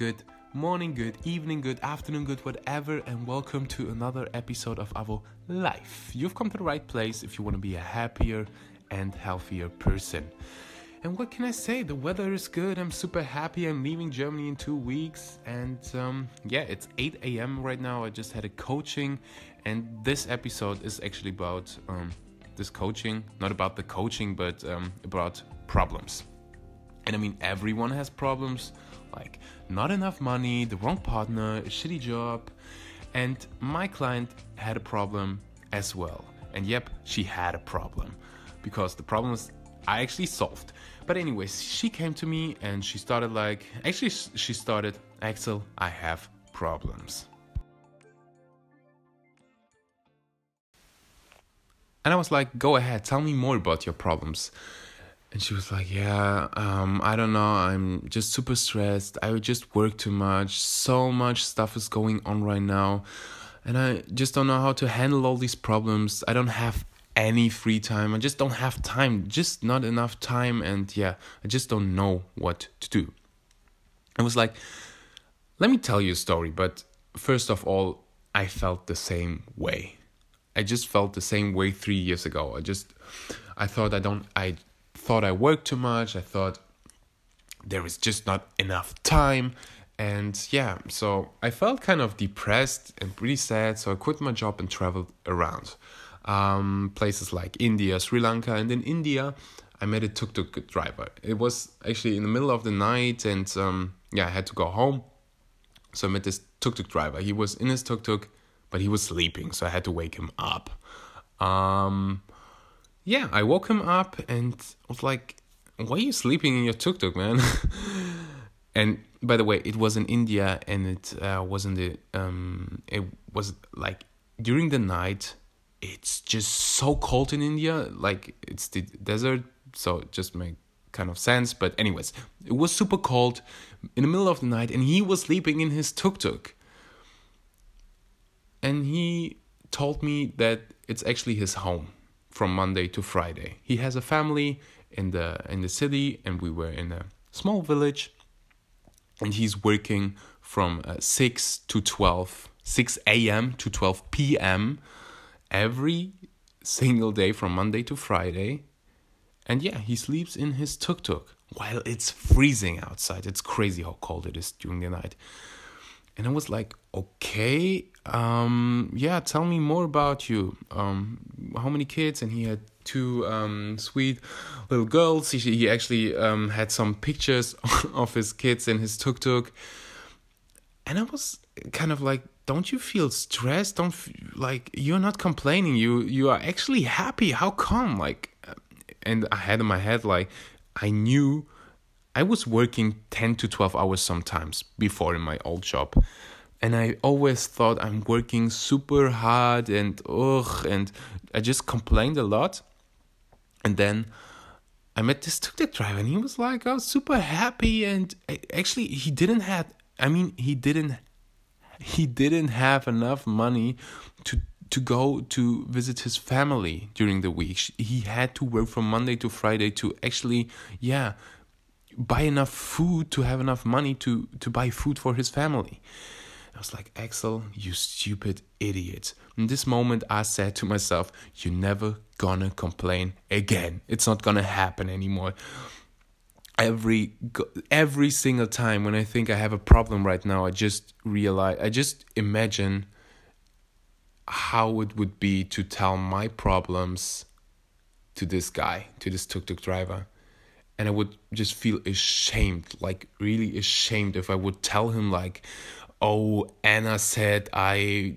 good morning, good evening, good afternoon, good whatever, and welcome to another episode of Avo Life. You've come to the right place if you want to be a happier and healthier person. And what can I say? The weather is good. I'm super happy. I'm leaving Germany in two weeks. And um, yeah, it's 8 a.m. right now. I just had a coaching. And this episode is actually about um, this coaching. Not about the coaching, but um, about problems. And I mean, everyone has problems like not enough money, the wrong partner, a shitty job. And my client had a problem as well. And yep, she had a problem because the problems I actually solved. But anyways, she came to me and she started like actually she started Axel, I have problems. And I was like, go ahead, tell me more about your problems. And she was like, yeah, um, I don't know, I'm just super stressed. I just work too much. So much stuff is going on right now. And I just don't know how to handle all these problems. I don't have any free time. I just don't have time, just not enough time. And yeah, I just don't know what to do. I was like, let me tell you a story. But first of all, I felt the same way. I just felt the same way three years ago. I just, I thought I don't, I thought I worked too much. I thought there is just not enough time. And yeah, so I felt kind of depressed and pretty sad. So I quit my job and traveled around um, places like India, Sri Lanka. And in India, I met a tuk tuk driver. It was actually in the middle of the night, and um, yeah, I had to go home. So I met this tuk tuk driver. He was in his tuk tuk, but he was sleeping, so I had to wake him up. Um, yeah, I woke him up and was like, "Why are you sleeping in your tuk tuk, man?" and by the way, it was in India, and it uh, wasn't the um, it was like during the night. It's just so cold in India, like it's the desert, so it just make kind of sense. But anyways, it was super cold in the middle of the night, and he was sleeping in his tuk tuk. And he told me that it's actually his home from Monday to Friday. He has a family in the in the city, and we were in a small village. And he's working from uh, six to 12, 6 a.m. to 12 p.m. every single day from Monday to Friday. And yeah, he sleeps in his tuk tuk while it's freezing outside. It's crazy how cold it is during the night. And I was like, okay, um, yeah, tell me more about you. Um, how many kids? And he had two um, sweet little girls. He, he actually um, had some pictures of his kids in his tuk tuk. And I was kind of like, don't you feel stressed? Don't f- like you're not complaining. You you are actually happy. How come? Like, and I had in my head like, I knew I was working ten to twelve hours sometimes before in my old job and I always thought I'm working super hard and ugh, and I just complained a lot. And then I met this tuk tuk driver, and he was like, "I was super happy." And actually, he didn't have. I mean, he didn't. He didn't have enough money to to go to visit his family during the week. He had to work from Monday to Friday to actually, yeah, buy enough food to have enough money to to buy food for his family. I was like, Axel, you stupid idiot. In this moment, I said to myself, You're never gonna complain again. It's not gonna happen anymore. Every every single time when I think I have a problem right now, I just realize, I just imagine how it would be to tell my problems to this guy, to this tuk tuk driver. And I would just feel ashamed, like really ashamed if I would tell him, like, oh anna said i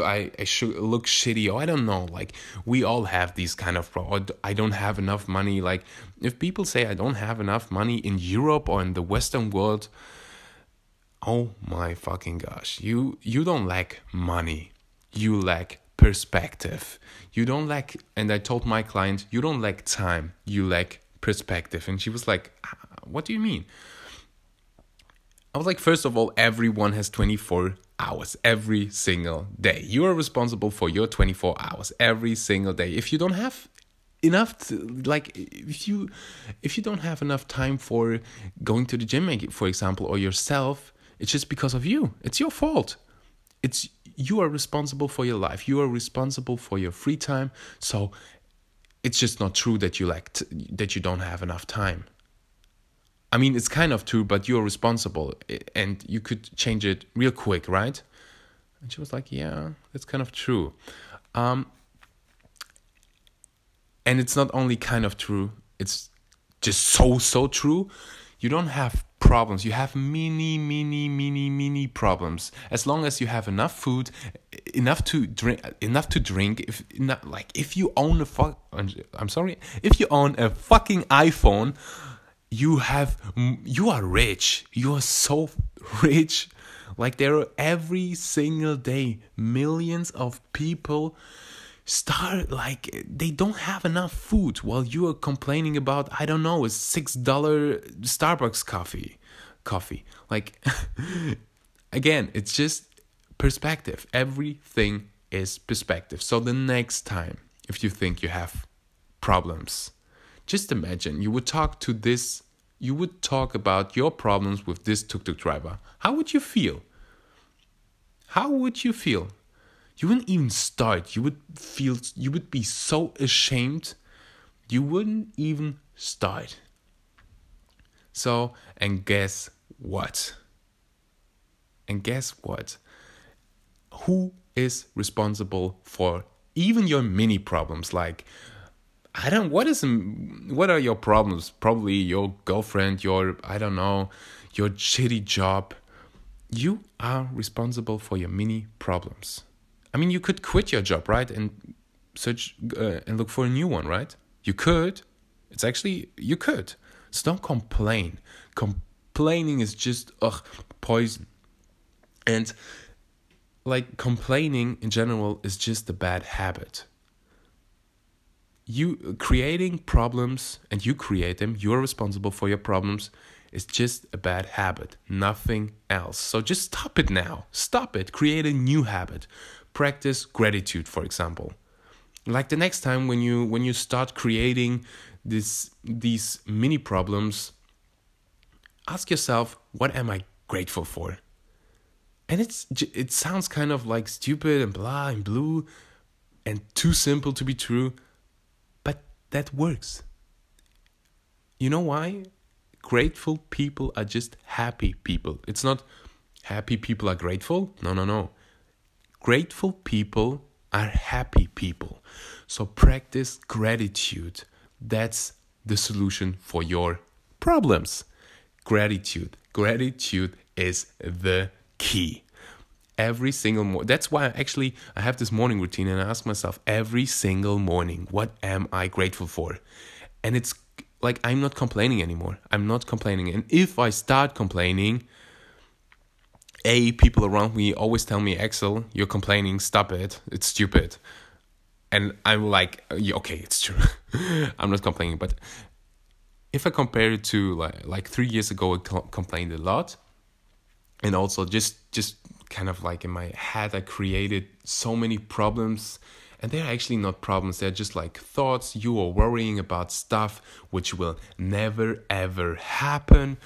i, I should look shitty. Or i don't know like we all have these kind of pro- oh, i don't have enough money like if people say i don't have enough money in europe or in the western world oh my fucking gosh you you don't lack money you lack perspective you don't lack and i told my client you don't lack time you lack perspective and she was like ah, what do you mean I was like, first of all, everyone has 24 hours every single day. You are responsible for your 24 hours every single day. If you don't have enough to, like if you if you don't have enough time for going to the gym for example or yourself It's just because of you. It's your fault. It's you are responsible for your life. You are responsible for your free time. So it's just not true that you like t- that you don't have enough time. I mean, it's kind of true, but you're responsible and you could change it real quick, right? And she was like, Yeah, that's kind of true. Um, and it's not only kind of true, it's just so, so true. You don't have problems. You have many, many, many, many problems. As long as you have enough food, enough to drink, enough to drink. If not, like if you own a fuck, I'm sorry, if you own a fucking iPhone, you have, you are rich. You are so rich. Like there are every single day millions of people start like they don't have enough food while you are complaining about I don't know a six dollar Starbucks coffee coffee. Like again it's just perspective. Everything is perspective. So the next time if you think you have problems just imagine you would talk to this you would talk about your problems with this tuk-tuk driver. How would you feel? How would you feel? You wouldn't even start. You would feel, you would be so ashamed, you wouldn't even start. So, and guess what? And guess what? Who is responsible for even your mini problems? Like, I don't. What is? What are your problems? Probably your girlfriend. Your I don't know. Your shitty job. You are responsible for your mini problems. I mean, you could quit your job, right, and search uh, and look for a new one, right? You could. It's actually you could. So don't complain. Complaining is just ugh poison, and like complaining in general is just a bad habit. You creating problems and you create them. You're responsible for your problems. Is just a bad habit, nothing else. So just stop it now. Stop it. Create a new habit practice gratitude for example like the next time when you when you start creating this these mini problems ask yourself what am i grateful for? And it's it sounds kind of like stupid and blah and blue and too simple to be true but that works. You know why? Grateful people are just happy people. It's not happy people are grateful. No no no. Grateful people are happy people. So practice gratitude. That's the solution for your problems. Gratitude. Gratitude is the key. Every single morning. That's why I actually I have this morning routine and I ask myself every single morning, what am I grateful for? And it's like I'm not complaining anymore. I'm not complaining. And if I start complaining, a people around me always tell me axel you're complaining stop it it's stupid and i'm like okay it's true. I'm not complaining but if i compare it to like like three years ago i complained a lot. And also just just kind of like in my head i created so many problems. And they're actually not problems. They're just like thoughts. You are worrying about stuff which will never ever happen.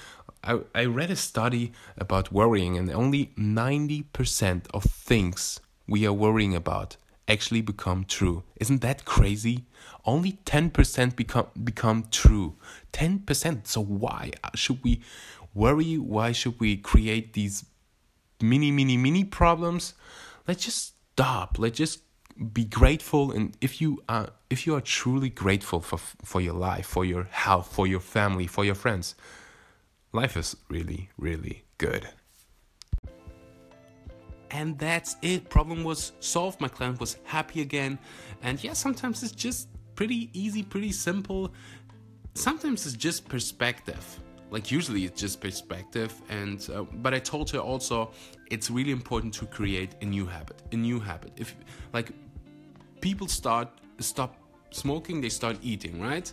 I, I read a study about worrying, and only 90% of things we are worrying about actually become true. Isn't that crazy? Only 10% become become true. 10%. So why uh, should we worry? Why should we create these mini mini mini problems? Let's just stop. Let's just be grateful and if you are if you are truly grateful for for your life, for your health, for your family, for your friends, life is really, really good. And that's it. Problem was solved. My client was happy again. And yeah, sometimes it's just pretty easy, pretty simple. Sometimes it's just perspective. Like usually it's just perspective. And uh, but I told her also it's really important to create a new habit. A new habit. If like people start stop smoking, they start eating, right?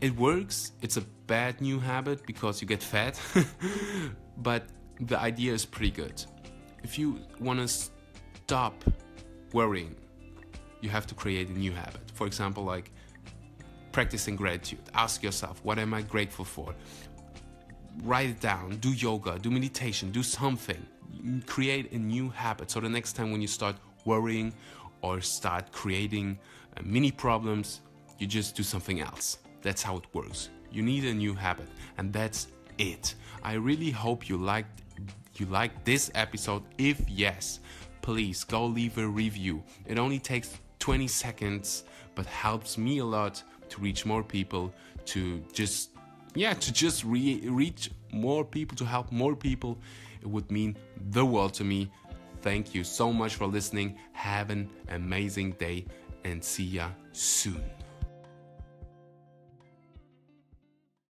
it works. It's a bad new habit because you get fat, but the idea is pretty good. If you want to stop worrying, you have to create a new habit. For example, like practicing gratitude. Ask yourself, what am I grateful for? write it down, do yoga, do meditation, do something. Create a new habit. So the next time when you start worrying or start creating uh, mini problems, you just do something else. That's how it works. You need a new habit, and that's it. I really hope you liked you liked this episode. If yes, please go leave a review. It only takes 20 seconds, but helps me a lot to reach more people, to just yeah, to just re- reach more people, to help more people. It would mean the world to me. Thank you so much for listening. Have an amazing day and see ya soon.